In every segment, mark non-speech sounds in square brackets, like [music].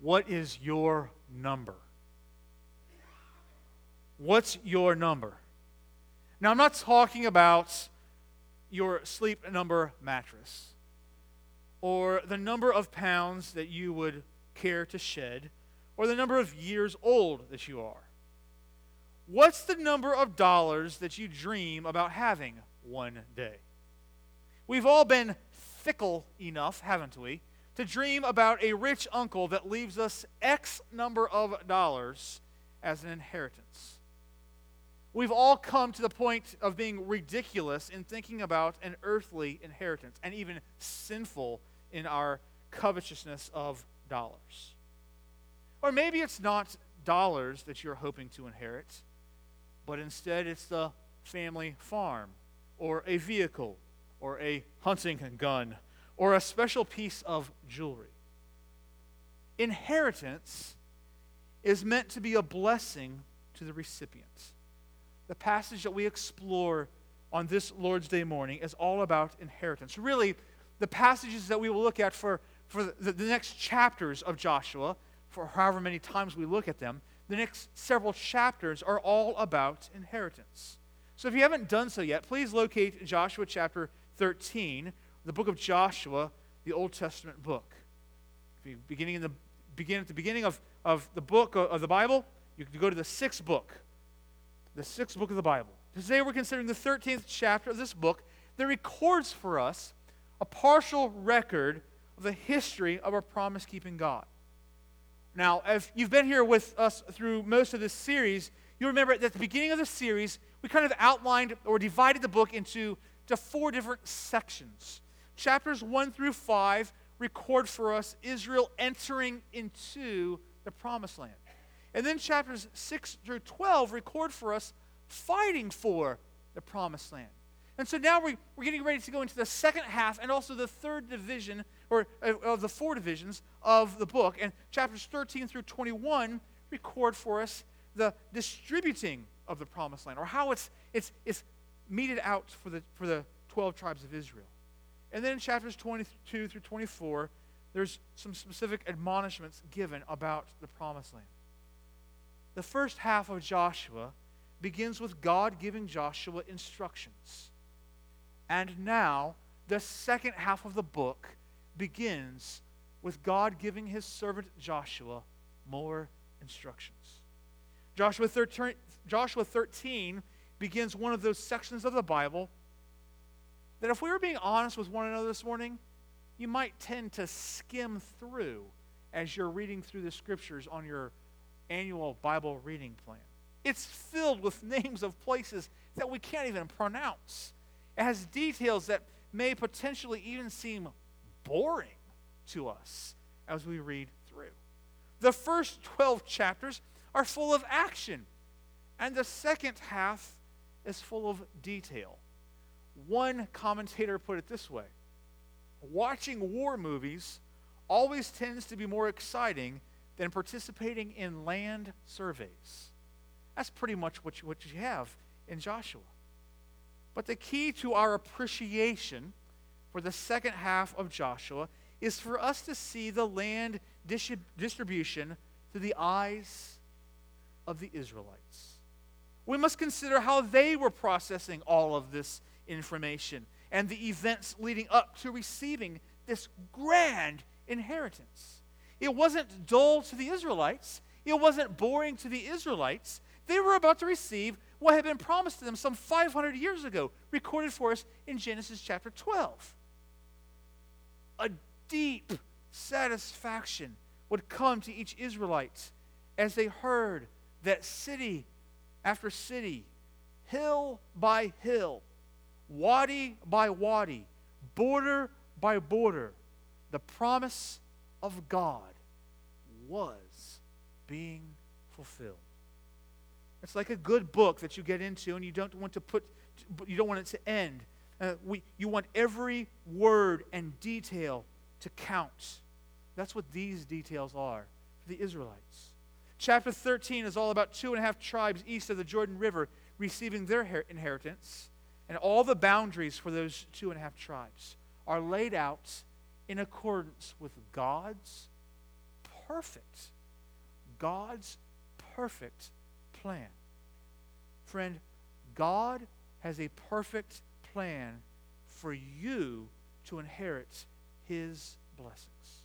What is your number? What's your number? Now, I'm not talking about your sleep number mattress or the number of pounds that you would care to shed or the number of years old that you are. What's the number of dollars that you dream about having one day? We've all been fickle enough, haven't we, to dream about a rich uncle that leaves us X number of dollars as an inheritance. We've all come to the point of being ridiculous in thinking about an earthly inheritance and even sinful in our covetousness of dollars. Or maybe it's not dollars that you're hoping to inherit, but instead it's the family farm or a vehicle or a hunting gun or a special piece of jewelry. Inheritance is meant to be a blessing to the recipient. The passage that we explore on this Lord's Day morning is all about inheritance. Really, the passages that we will look at for, for the, the next chapters of Joshua, for however many times we look at them, the next several chapters are all about inheritance. So if you haven't done so yet, please locate Joshua chapter 13, the book of Joshua, the Old Testament book. Beginning in the begin at the beginning of, of the book of, of the Bible, you can go to the sixth book. The sixth book of the Bible. Today we're considering the 13th chapter of this book that records for us a partial record of the history of our promise keeping God. Now, if you've been here with us through most of this series, you remember that at the beginning of the series, we kind of outlined or divided the book into to four different sections. Chapters 1 through 5 record for us Israel entering into the promised land. And then chapters 6 through 12 record for us fighting for the promised land. And so now we, we're getting ready to go into the second half and also the third division, or uh, of the four divisions of the book. And chapters 13 through 21 record for us the distributing of the promised land, or how it's, it's, it's meted out for the, for the 12 tribes of Israel. And then in chapters 22 through 24, there's some specific admonishments given about the promised land. The first half of Joshua begins with God giving Joshua instructions. And now, the second half of the book begins with God giving his servant Joshua more instructions. Joshua 13, Joshua 13 begins one of those sections of the Bible that, if we were being honest with one another this morning, you might tend to skim through as you're reading through the scriptures on your annual Bible reading plan. It's filled with [laughs] names of places that we can't even pronounce. It has details that may potentially even seem boring to us as we read through. The first 12 chapters are full of action, and the second half is full of detail. One commentator put it this way watching war movies always tends to be more exciting than participating in land surveys. That's pretty much what you, what you have in Joshua. But the key to our appreciation for the second half of Joshua is for us to see the land distribution through the eyes of the Israelites. We must consider how they were processing all of this information and the events leading up to receiving this grand inheritance. It wasn't dull to the Israelites, it wasn't boring to the Israelites. They were about to receive what had been promised to them some 500 years ago, recorded for us in Genesis chapter 12. A deep satisfaction would come to each Israelite as they heard that city after city, hill by hill, wadi by wadi, border by border, the promise of God was being fulfilled. It's like a good book that you get into and you don't want to put, you don't want it to end. Uh, we, you want every word and detail to count. That's what these details are for the Israelites. Chapter 13 is all about two and a half tribes east of the Jordan River receiving their inheritance. And all the boundaries for those two and a half tribes are laid out in accordance with God's perfect. God's perfect plan. Friend, God has a perfect plan for you to inherit his blessings.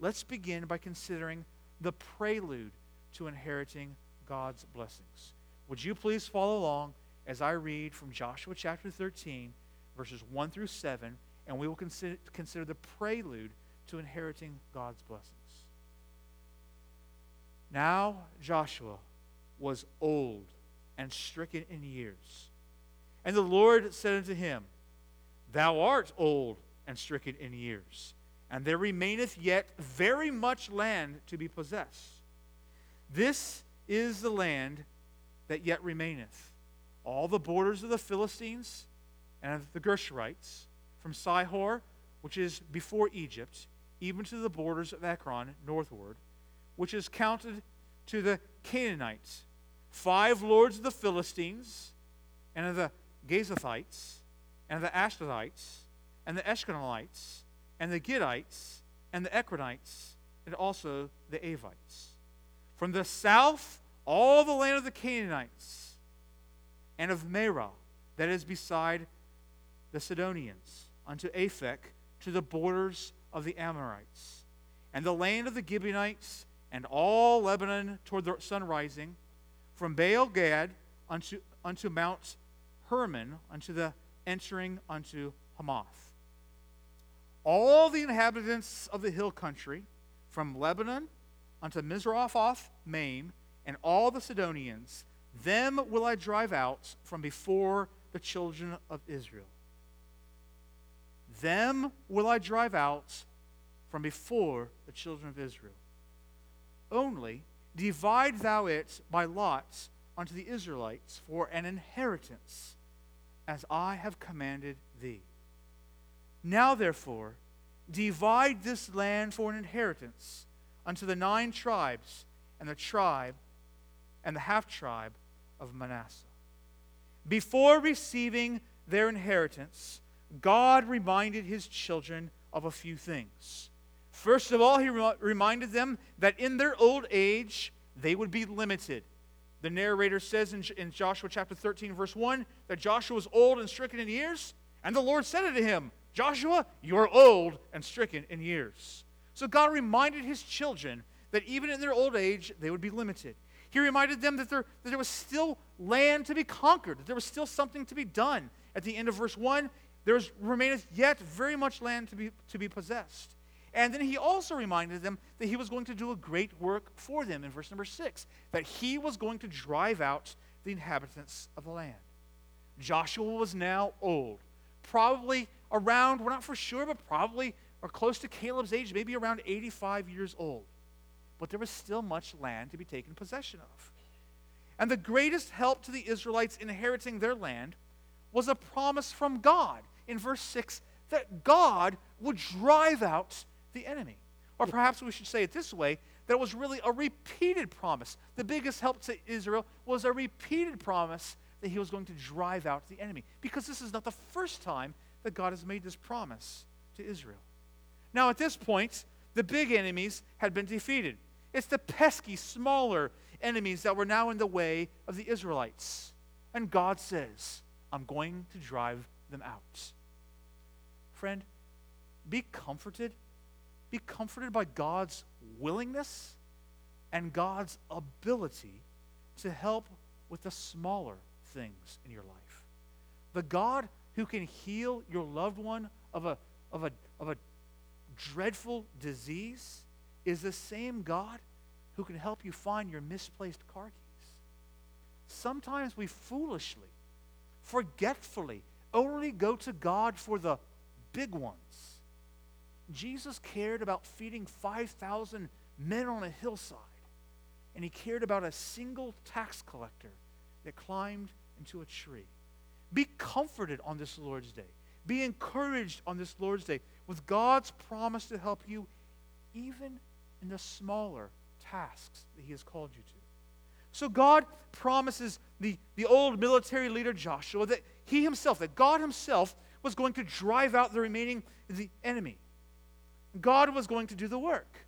Let's begin by considering the prelude to inheriting God's blessings. Would you please follow along as I read from Joshua chapter 13, verses 1 through 7, and we will consider, consider the prelude to inheriting God's blessings. Now Joshua was old and stricken in years. And the Lord said unto him, Thou art old and stricken in years, and there remaineth yet very much land to be possessed. This is the land that yet remaineth. All the borders of the Philistines and of the Geshurites, from Sihor, which is before Egypt, even to the borders of Ekron northward, which is counted to the Canaanites, five lords of the Philistines, and of the Gazathites, and of the Ashdodites, and the Eshkolites, and the Gittites, and the Ekronites, and also the Avites. From the south, all the land of the Canaanites, and of Mearah, that is beside the Sidonians, unto Aphek, to the borders of the Amorites, and the land of the Gibeonites, and all Lebanon toward the sun rising, from Baal Gad unto, unto Mount Hermon, unto the entering unto Hamath. All the inhabitants of the hill country, from Lebanon unto Misrephoth Maim, and all the Sidonians, them will I drive out from before the children of Israel. Them will I drive out from before the children of Israel. Only divide thou it by lots unto the Israelites for an inheritance, as I have commanded thee. Now, therefore, divide this land for an inheritance unto the nine tribes and the tribe and the half tribe of Manasseh. Before receiving their inheritance, God reminded his children of a few things. First of all, he re- reminded them that in their old age, they would be limited. The narrator says in, in Joshua chapter 13, verse 1, that Joshua was old and stricken in years, and the Lord said unto him, Joshua, you are old and stricken in years. So God reminded his children that even in their old age, they would be limited. He reminded them that there, that there was still land to be conquered, that there was still something to be done. At the end of verse 1, there remaineth yet very much land to be, to be possessed. And then he also reminded them that he was going to do a great work for them in verse number 6, that he was going to drive out the inhabitants of the land. Joshua was now old, probably around, we're not for sure, but probably or close to Caleb's age, maybe around 85 years old but there was still much land to be taken possession of. And the greatest help to the Israelites inheriting their land was a promise from God in verse 6 that God would drive out the enemy. Or perhaps we should say it this way that it was really a repeated promise. The biggest help to Israel was a repeated promise that he was going to drive out the enemy. Because this is not the first time that God has made this promise to Israel. Now, at this point, the big enemies had been defeated. It's the pesky, smaller enemies that were now in the way of the Israelites. And God says, I'm going to drive them out. Friend, be comforted. Be comforted by God's willingness and God's ability to help with the smaller things in your life. The God who can heal your loved one of a, of a, of a dreadful disease is the same God who can help you find your misplaced car keys. Sometimes we foolishly, forgetfully, only go to God for the big ones. Jesus cared about feeding 5,000 men on a hillside, and he cared about a single tax collector that climbed into a tree. Be comforted on this Lord's Day. Be encouraged on this Lord's Day with God's promise to help you even in the smaller tasks that he has called you to. So God promises the, the old military leader Joshua that he himself, that God himself was going to drive out the remaining the enemy. God was going to do the work.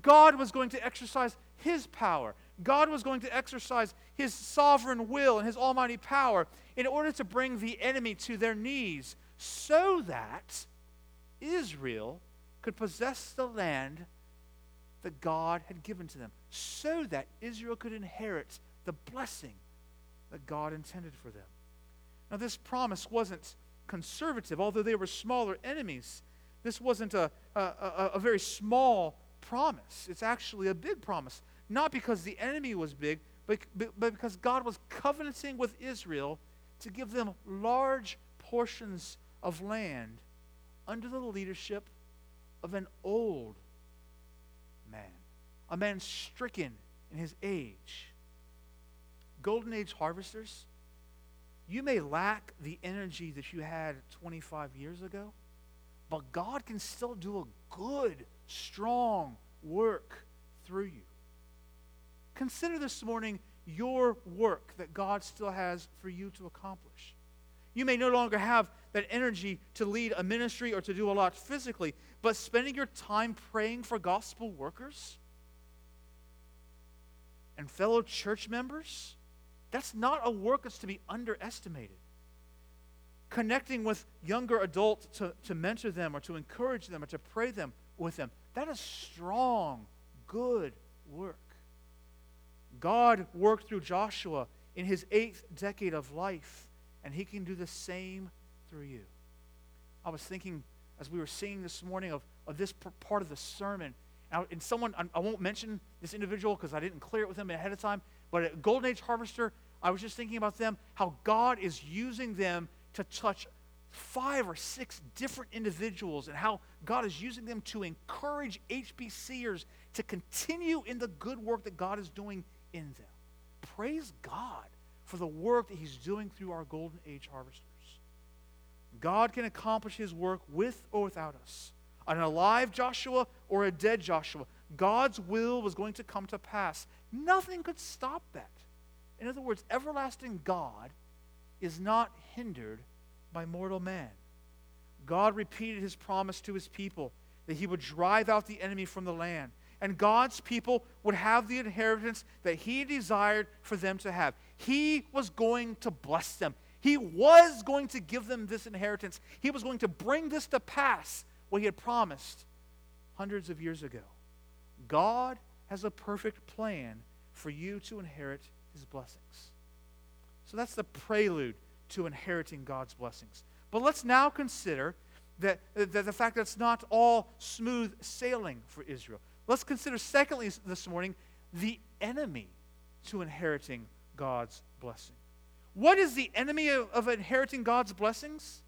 God was going to exercise his power. God was going to exercise his sovereign will and his almighty power in order to bring the enemy to their knees so that Israel could possess the land that God had given to them, so that Israel could inherit the blessing that God intended for them. Now, this promise wasn't conservative, although they were smaller enemies. This wasn't a, a, a, a very small promise. It's actually a big promise. Not because the enemy was big, but, but because God was covenanting with Israel to give them large portions of land under the leadership of an old man, a man stricken in his age. Golden Age harvesters, you may lack the energy that you had 25 years ago, but God can still do a good, strong work through you. Consider this morning your work that God still has for you to accomplish. You may no longer have that energy to lead a ministry or to do a lot physically, but spending your time praying for gospel workers and fellow church members, that's not a work that's to be underestimated. Connecting with younger adults to, to mentor them or to encourage them or to pray them with them, that is strong, good work. God worked through Joshua in his eighth decade of life, and he can do the same through you. I was thinking as we were singing this morning of, of this part of the sermon. And, and someone, I, won't mention this individual because I didn't clear it with him ahead of time, but a Golden Age harvester, I was just thinking about them, how God is using them to touch five or six different individuals and how God is using them to encourage HBCers to continue in the good work that God is doing in them. Praise God for the work that He's doing through our Golden Age harvesters. God can accomplish His work with or without us. An alive Joshua or a dead Joshua, God's will was going to come to pass. Nothing could stop that. In other words, everlasting God is not hindered by mortal man. God repeated his promise to his people that he would drive out the enemy from the land and God's people would have the inheritance that He desired for them to have. He was going to bless them. He was going to give them this inheritance. He was going to bring this to pass, what He had promised hundreds of years ago. God has a perfect plan for you to inherit His blessings. So that's the prelude to inheriting God's blessings. But let's now consider that, that the fact that it's not all smooth sailing for Israel. Let's consider, secondly, this morning, the enemy to inheriting God's blessing. What is the enemy of, of inheriting God's blessings?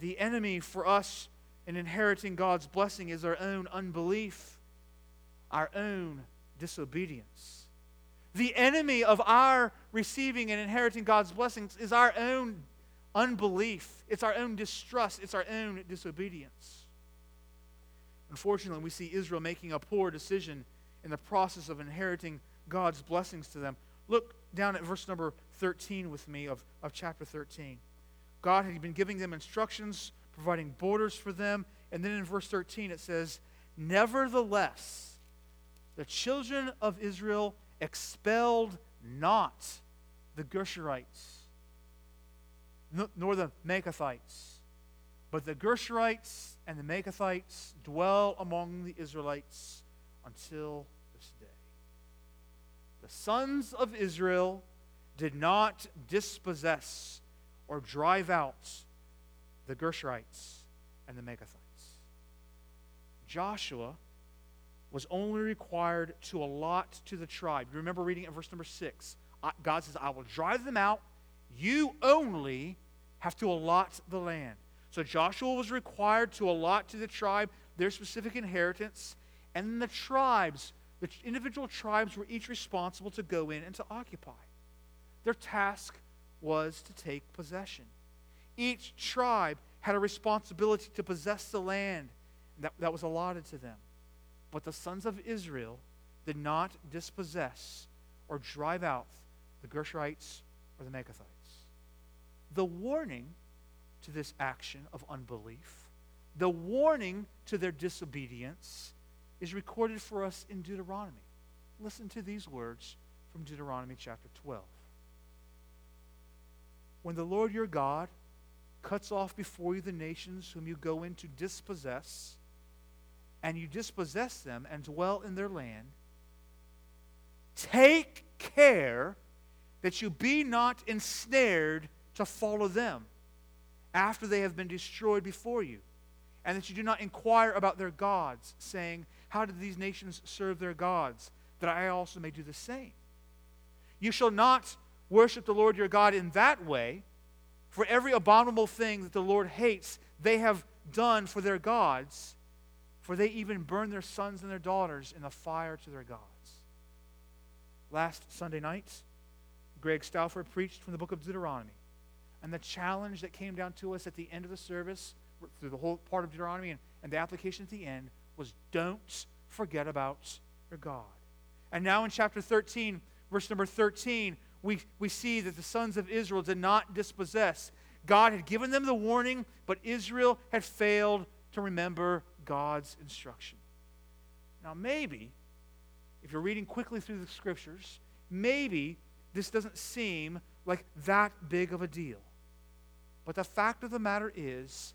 The enemy for us in inheriting God's blessing is our own unbelief, our own disobedience. The enemy of our receiving and inheriting God's blessings is our own unbelief, it's our own distrust, it's our own disobedience. Unfortunately, we see Israel making a poor decision in the process of inheriting God's blessings to them. Look down at verse number 13 with me of, of chapter 13. God had been giving them instructions, providing borders for them. And then in verse 13 it says, Nevertheless, the children of Israel expelled not the Gershurites, nor the Maacathites, but the Gershurites and the Maacathites dwell among the Israelites until. The sons of Israel did not dispossess or drive out the Gershurites and the Maacathites. Joshua was only required to allot to the tribe. You remember reading in verse number 6. God says, I will drive them out. You only have to allot the land. So Joshua was required to allot to the tribe their specific inheritance, and the tribes, the individual tribes, were each responsible to go in and to occupy. Their task was to take possession. Each tribe had a responsibility to possess the land that, that was allotted to them. But the sons of Israel did not dispossess or drive out the Gershurites or the Maacathites. The warning to this action of unbelief, the warning to their disobedience, is recorded for us in Deuteronomy. Listen to these words from Deuteronomy chapter 12. When the Lord your God cuts off before you the nations whom you go in to dispossess, and you dispossess them and dwell in their land, take care that you be not ensnared to follow them after they have been destroyed before you, and that you do not inquire about their gods, saying, How did these nations serve their gods, that I also may do the same? You shall not worship the Lord your God in that way, for every abominable thing that the Lord hates, they have done for their gods, for they even burn their sons and their daughters in the fire to their gods. Last Sunday night, Greg Stauffer preached from the book of Deuteronomy. And the challenge that came down to us at the end of the service, through the whole part of Deuteronomy and, and the application at the end, was don't forget about your God. And now in chapter 13, verse number 13, we, we see that the sons of Israel did not dispossess. God had given them the warning, but Israel had failed to remember God's instruction. Now, maybe, if you're reading quickly through the scriptures, maybe this doesn't seem like that big of a deal. But the fact of the matter is,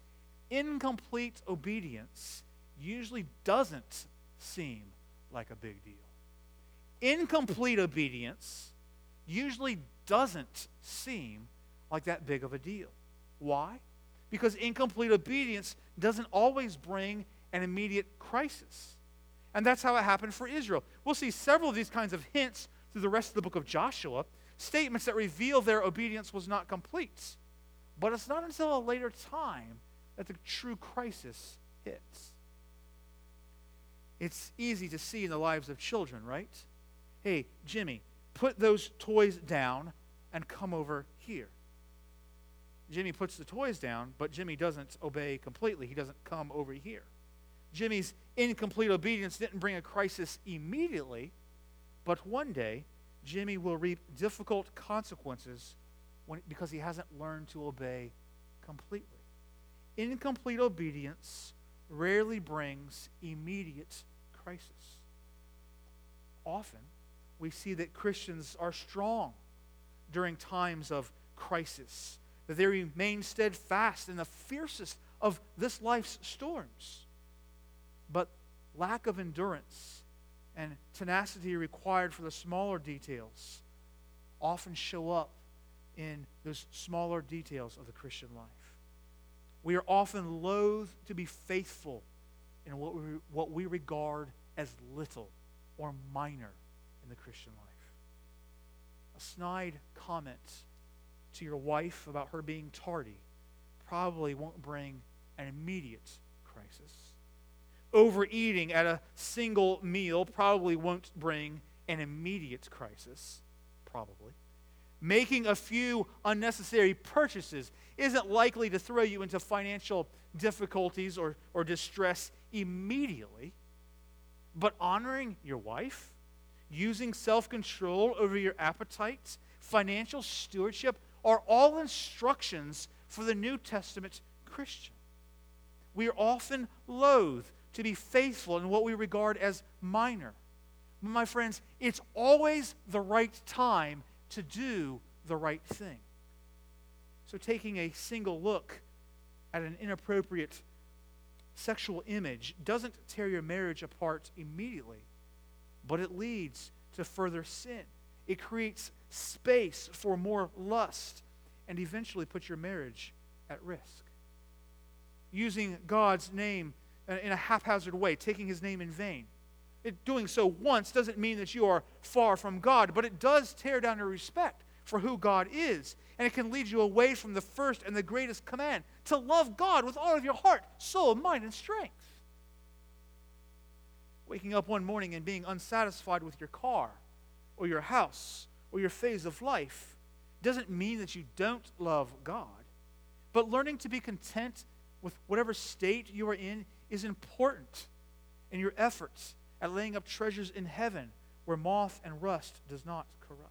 incomplete obedience usually doesn't seem like a big deal. Incomplete obedience usually doesn't seem like that big of a deal. Why? Because incomplete obedience doesn't always bring an immediate crisis. And that's how it happened for Israel. We'll see several of these kinds of hints through the rest of the book of Joshua, statements that reveal their obedience was not complete. But it's not until a later time that the true crisis hits. It's easy to see in the lives of children, right? Hey, Jimmy, put those toys down and come over here. Jimmy puts the toys down, but Jimmy doesn't obey completely. He doesn't come over here. Jimmy's incomplete obedience didn't bring a crisis immediately, but one day Jimmy will reap difficult consequences when, because he hasn't learned to obey completely. Incomplete obedience rarely brings immediate crisis. Often, we see that Christians are strong during times of crisis, that they remain steadfast in the fiercest of this life's storms. But lack of endurance and tenacity required for the smaller details often show up in those smaller details of the Christian life. We are often loath to be faithful in what we, what we regard as little or minor in the Christian life. A snide comment to your wife about her being tardy probably won't bring an immediate crisis. Overeating at a single meal probably won't bring an immediate crisis, probably. Making a few unnecessary purchases isn't likely to throw you into financial difficulties or, or distress immediately. But honoring your wife, using self control over your appetites, financial stewardship are all instructions for the New Testament Christian. We are often loath to be faithful in what we regard as minor. But my friends, it's always the right time to do the right thing. So, taking a single look at an inappropriate sexual image doesn't tear your marriage apart immediately but it leads to further sin. It creates space for more lust and eventually puts your marriage at risk. Using God's name in a haphazard way, taking his name in vain. It, doing so once doesn't mean that you are far from God, but it does tear down your respect for who God is. And it can lead you away from the first and the greatest command to love God with all of your heart, soul, mind, and strength waking up one morning and being unsatisfied with your car or your house or your phase of life doesn't mean that you don't love God. But learning to be content with whatever state you are in is important in your efforts at laying up treasures in heaven where moth and rust does not corrupt.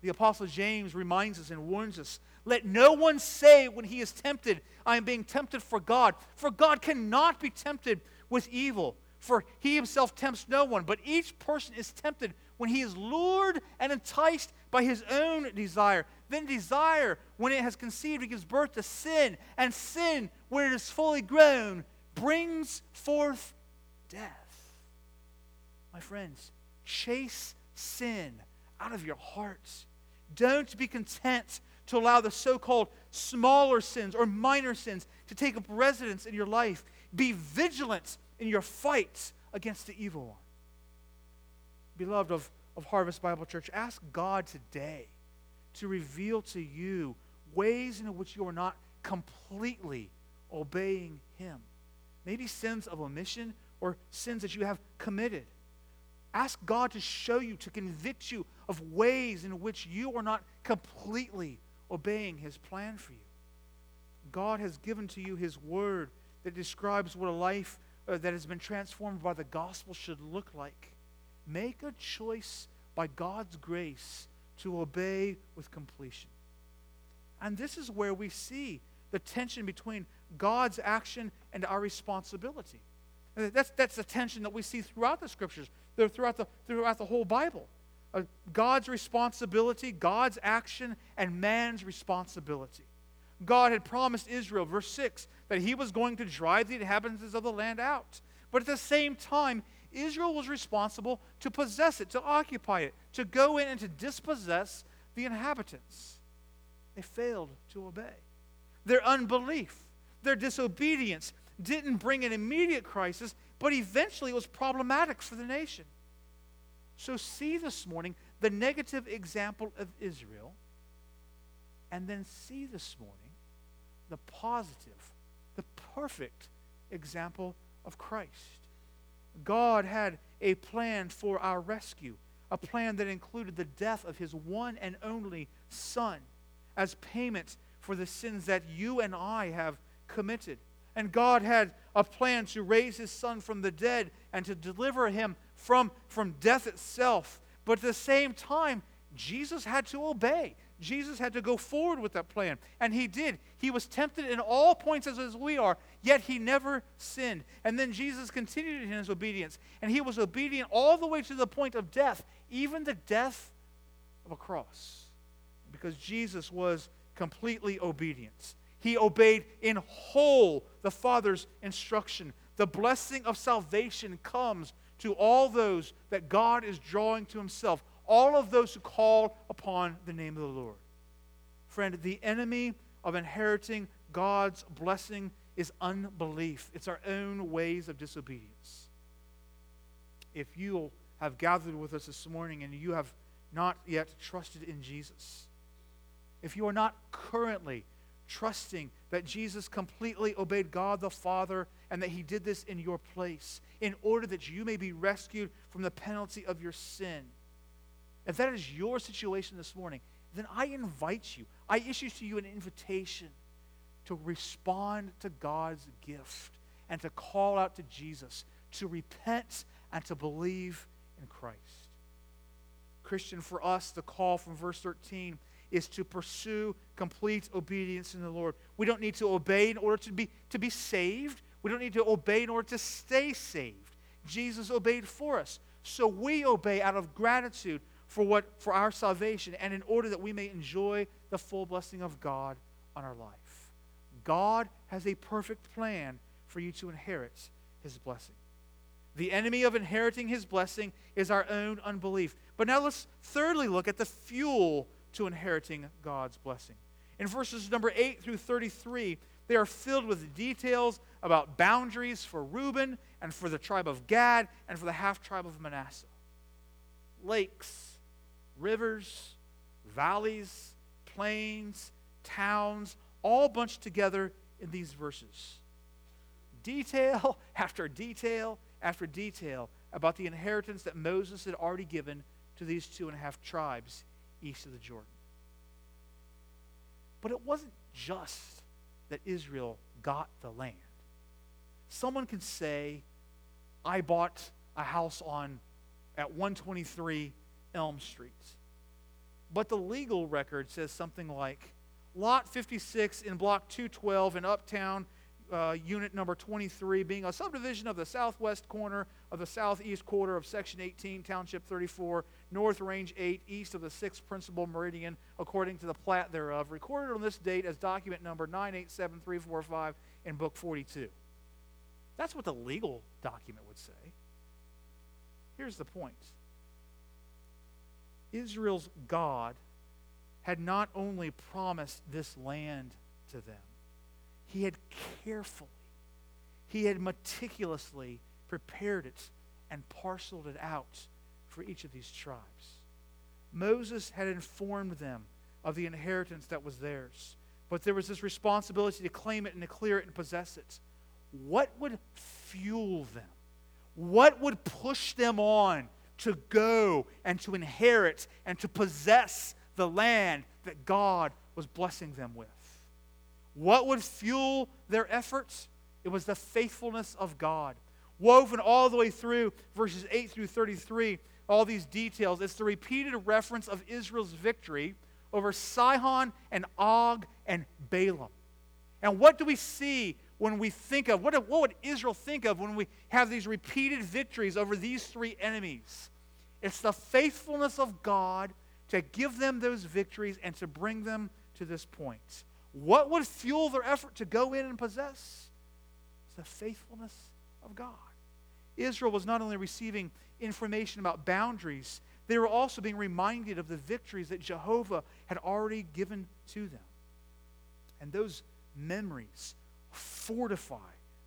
The Apostle James reminds us and warns us let no one say when he is tempted, I am being tempted for God. For God cannot be tempted with evil, For he himself tempts no one, but each person is tempted when he is lured and enticed by his own desire. Then desire, when it has conceived, it gives birth to sin. And sin, when it is fully grown, brings forth death. My friends, chase sin out of your hearts. Don't be content to allow the so called smaller sins or minor sins to take up residence in your life. Be vigilant in your fights against the evil one. Beloved of, of Harvest Bible Church, ask God today to reveal to you ways in which you are not completely obeying Him. Maybe sins of omission or sins that you have committed. Ask God to show you, to convict you of ways in which you are not completely obeying His plan for you. God has given to you His Word that describes what a life uh, that has been transformed by the gospel should look like. Make a choice by God's grace to obey with completion. And this is where we see the tension between God's action and our responsibility. That's, that's the tension that we see throughout the scriptures, throughout the, throughout the whole Bible. Uh, God's responsibility, God's action, and man's responsibility. God had promised Israel, verse 6, that he was going to drive the inhabitants of the land out. But at the same time, Israel was responsible to possess it, to occupy it, to go in and to dispossess the inhabitants. They failed to obey. Their unbelief, their disobedience didn't bring an immediate crisis, but eventually it was problematic for the nation. So, see this morning the negative example of Israel, and then see this morning the positive, the perfect example of Christ. God had a plan for our rescue, a plan that included the death of his one and only Son as payment for the sins that you and I have committed. And God had a plan to raise his Son from the dead and to deliver him from, from death itself. But at the same time, Jesus had to obey. Jesus had to go forward with that plan. And he did. He was tempted in all points as, as we are, yet he never sinned. And then Jesus continued in his obedience. And he was obedient all the way to the point of death, even the death of a cross. Because Jesus was completely obedient. He obeyed in whole the Father's instruction. The blessing of salvation comes to all those that God is drawing to himself all of those who call upon the name of the Lord. Friend, the enemy of inheriting God's blessing is unbelief, it's our own ways of disobedience. If you have gathered with us this morning and you have not yet trusted in Jesus, if you are not currently trusting that Jesus completely obeyed God the Father and that he did this in your place in order that you may be rescued from the penalty of your sin, if that is your situation this morning, then I invite you, I issue to you an invitation to respond to God's gift and to call out to Jesus, to repent and to believe in Christ. Christian, for us, the call from verse 13 is to pursue complete obedience in the Lord. We don't need to obey in order to be, to be saved. We don't need to obey in order to stay saved. Jesus obeyed for us. So we obey out of gratitude for what for our salvation and in order that we may enjoy the full blessing of God on our life. God has a perfect plan for you to inherit his blessing. The enemy of inheriting his blessing is our own unbelief. But now let's thirdly look at the fuel to inheriting God's blessing. In verses number 8 through 33, they are filled with details about boundaries for Reuben and for the tribe of Gad and for the half tribe of Manasseh. Lakes, rivers, valleys, plains, towns, all bunched together in these verses. Detail [laughs] after detail after detail about the inheritance that Moses had already given to these two and a half tribes east of the Jordan. But it wasn't just that Israel got the land. Someone could say, I bought a house on at 123 Elm Street. But the legal record says something like Lot 56 in Block 212 in Uptown uh, unit number 23, being a subdivision of the southwest corner of the southeast quarter of Section 18, Township 34, North Range 8, east of the 6th principal meridian, according to the plat thereof, recorded on this date as document number 987345 in Book 42. That's what the legal document would say. Here's the point Israel's God had not only promised this land to them, he had carefully, he had meticulously prepared it and parceled it out for each of these tribes. Moses had informed them of the inheritance that was theirs, but there was this responsibility to claim it and to clear it and possess it. What would fuel them? What would push them on to go and to inherit and to possess the land that God was blessing them with? What would fuel their efforts? It was the faithfulness of God. Woven all the way through verses 8 through 33, all these details, it's the repeated reference of Israel's victory over Sihon and Og and Balaam. And what do we see when we think of, what, what would Israel think of when we have these repeated victories over these three enemies? It's the faithfulness of God to give them those victories and to bring them to this point. What would fuel their effort to go in and possess? It's the faithfulness of God. Israel was not only receiving information about boundaries, they were also being reminded of the victories that Jehovah had already given to them. And those memories fortify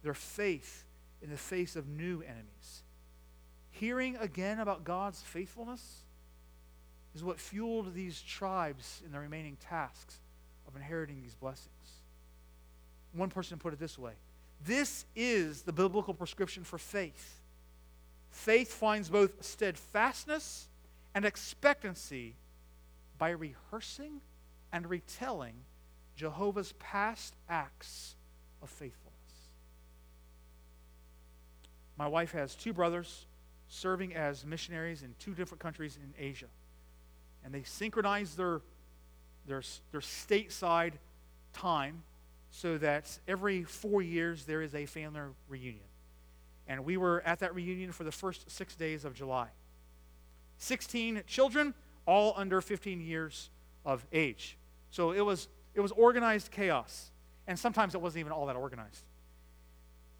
their faith in the face of new enemies. Hearing again about God's faithfulness is what fueled these tribes in the remaining tasks of inheriting these blessings. One person put it this way this is the biblical prescription for faith. Faith finds both steadfastness and expectancy by rehearsing and retelling Jehovah's past acts of faithfulness. My wife has two brothers serving as missionaries in two different countries in Asia. And they synchronize their their, their stateside time so that every four years there is a family reunion. And we were at that reunion for the first six days of July. 16 children, all under 15 years of age. So it was, it was organized chaos. And sometimes it wasn't even all that organized.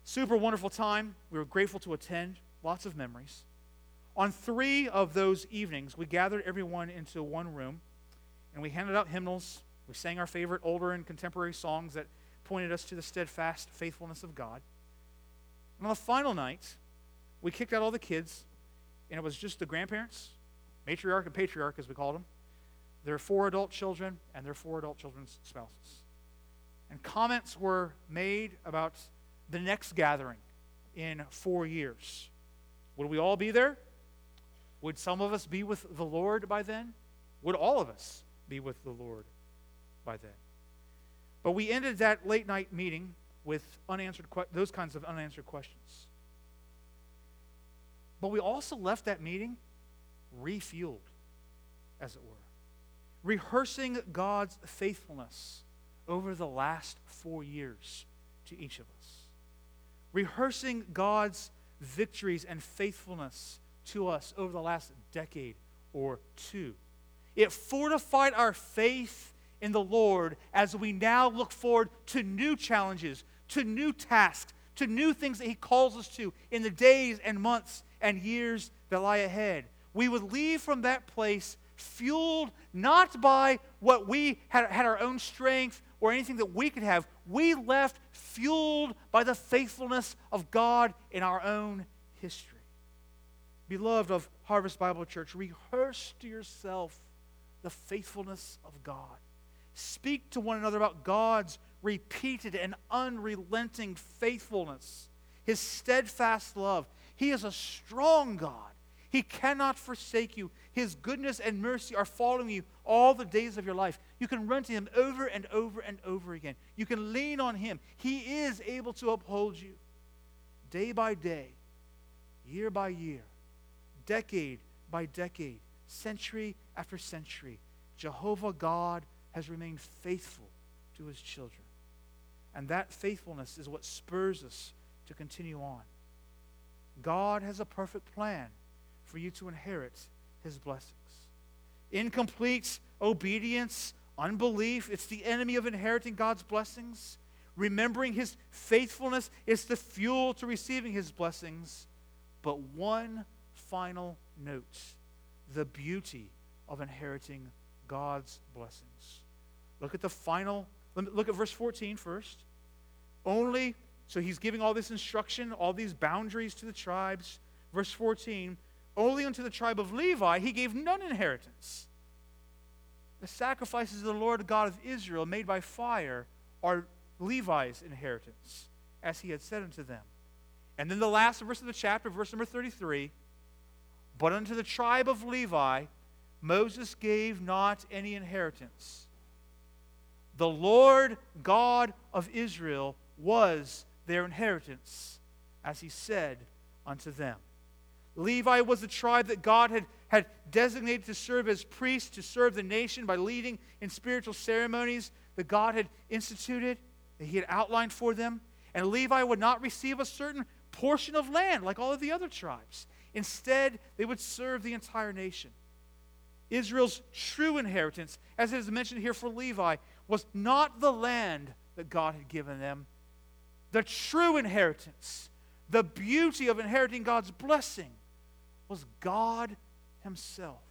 Super wonderful time. We were grateful to attend. Lots of memories. On three of those evenings, we gathered everyone into one room and we handed out hymnals. We sang our favorite older and contemporary songs that pointed us to the steadfast faithfulness of God. And on the final night, we kicked out all the kids, and it was just the grandparents, matriarch and patriarch, as we called them, their four adult children, and their four adult children's spouses. And comments were made about the next gathering in four years. Would we all be there? Would some of us be with the Lord by then? Would all of us be with the Lord by then. But we ended that late night meeting with unanswered que- those kinds of unanswered questions. But we also left that meeting refueled, as it were, rehearsing God's faithfulness over the last four years to each of us, rehearsing God's victories and faithfulness to us over the last decade or two it fortified our faith in the Lord as we now look forward to new challenges, to new tasks, to new things that He calls us to in the days and months and years that lie ahead. We would leave from that place fueled not by what we had, had our own strength or anything that we could have. We left fueled by the faithfulness of God in our own history. Beloved of Harvest Bible Church, rehearse to yourself the faithfulness of God. Speak to one another about God's repeated and unrelenting faithfulness, His steadfast love. He is a strong God. He cannot forsake you. His goodness and mercy are following you all the days of your life. You can run to Him over and over and over again. You can lean on Him. He is able to uphold you day by day, year by year, decade by decade century after century, Jehovah God has remained faithful to his children. And that faithfulness is what spurs us to continue on. God has a perfect plan for you to inherit his blessings. Incomplete obedience, unbelief, it's the enemy of inheriting God's blessings. Remembering his faithfulness is the fuel to receiving his blessings. But one final note the beauty of inheriting God's blessings. Look at the final, look at verse 14 first. Only, so he's giving all this instruction, all these boundaries to the tribes. Verse 14, only unto the tribe of Levi he gave none inheritance. The sacrifices of the Lord God of Israel made by fire are Levi's inheritance, as he had said unto them. And then the last verse of the chapter, verse number 33 But unto the tribe of Levi Moses gave not any inheritance. The Lord God of Israel was their inheritance, as he said unto them. Levi was the tribe that God had, had designated to serve as priests, to serve the nation by leading in spiritual ceremonies that God had instituted, that he had outlined for them. And Levi would not receive a certain portion of land like all of the other tribes. Instead, they would serve the entire nation. Israel's true inheritance, as it is mentioned here for Levi, was not the land that God had given them. The true inheritance, the beauty of inheriting God's blessing, was God Himself.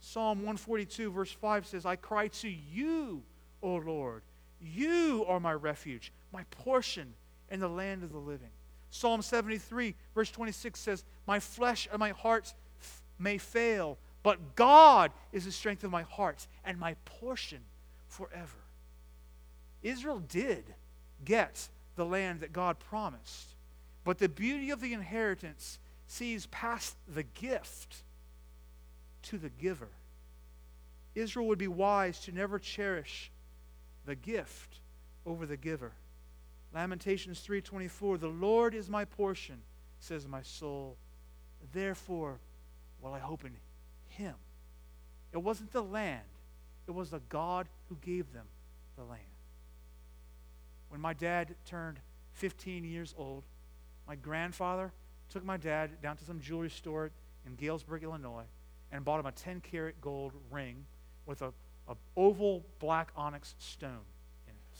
Psalm 142, verse 5 says, I cry to you, O Lord. You are my refuge, my portion in the land of the living. Psalm 73, verse 26 says, My flesh and my heart may fail, but God is the strength of my heart and my portion forever. Israel did get the land that God promised, but the beauty of the inheritance sees past the gift to the giver. Israel would be wise to never cherish the gift over the giver. Lamentations 3:24 The Lord is my portion says my soul therefore will I hope in him it wasn't the land it was the God who gave them the land when my dad turned 15 years old my grandfather took my dad down to some jewelry store in Galesburg, Illinois, and bought him a 10 karat gold ring with a, a oval black onyx stone in it.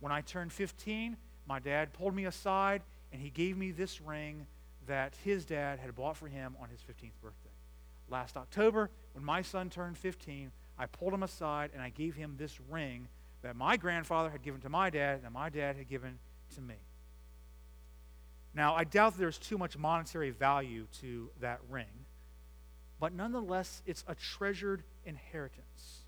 When I turned 15, my dad pulled me aside and he gave me this ring that his dad had bought for him on his 15th birthday. Last October, when my son turned 15, I pulled him aside and I gave him this ring that my grandfather had given to my dad and my dad had given to me. Now, I doubt there's too much monetary value to that ring, but nonetheless, it's a treasured inheritance.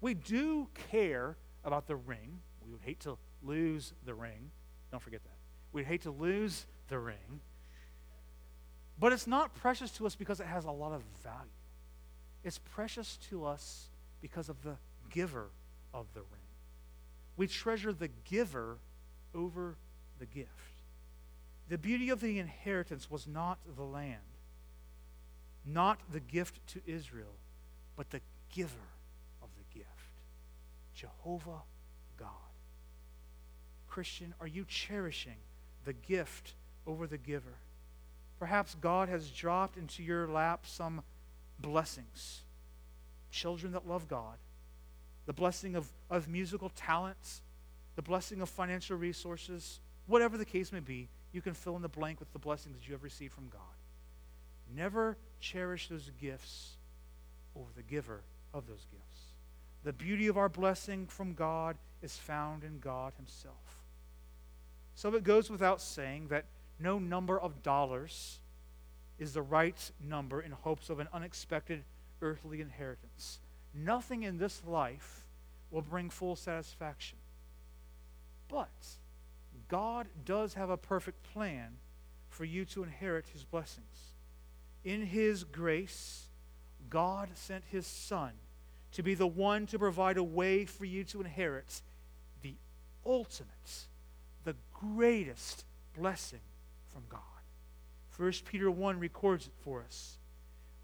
We do care about the ring. We would hate to lose the ring. Don't forget that. We'd hate to lose the ring. But it's not precious to us because it has a lot of value. It's precious to us because of the giver of the ring. We treasure the giver over the gift. The beauty of the inheritance was not the land, not the gift to Israel, but the giver of the gift Jehovah God. Christian, are you cherishing the gift over the giver? Perhaps God has dropped into your lap some blessings. Children that love God, the blessing of, of musical talents, the blessing of financial resources, whatever the case may be you can fill in the blank with the blessings that you have received from God. Never cherish those gifts over the giver of those gifts. The beauty of our blessing from God is found in God Himself. So it goes without saying that no number of dollars is the right number in hopes of an unexpected earthly inheritance. Nothing in this life will bring full satisfaction. But God does have a perfect plan for you to inherit his blessings. In his grace, God sent his Son to be the one to provide a way for you to inherit the ultimate, the greatest blessing from God. 1 Peter 1 records it for us.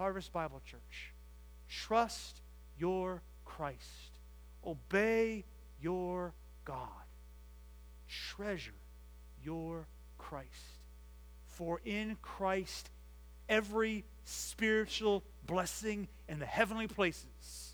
Harvest Bible Church, trust your Christ, obey your God, treasure your Christ. For in Christ, every spiritual blessing in the heavenly places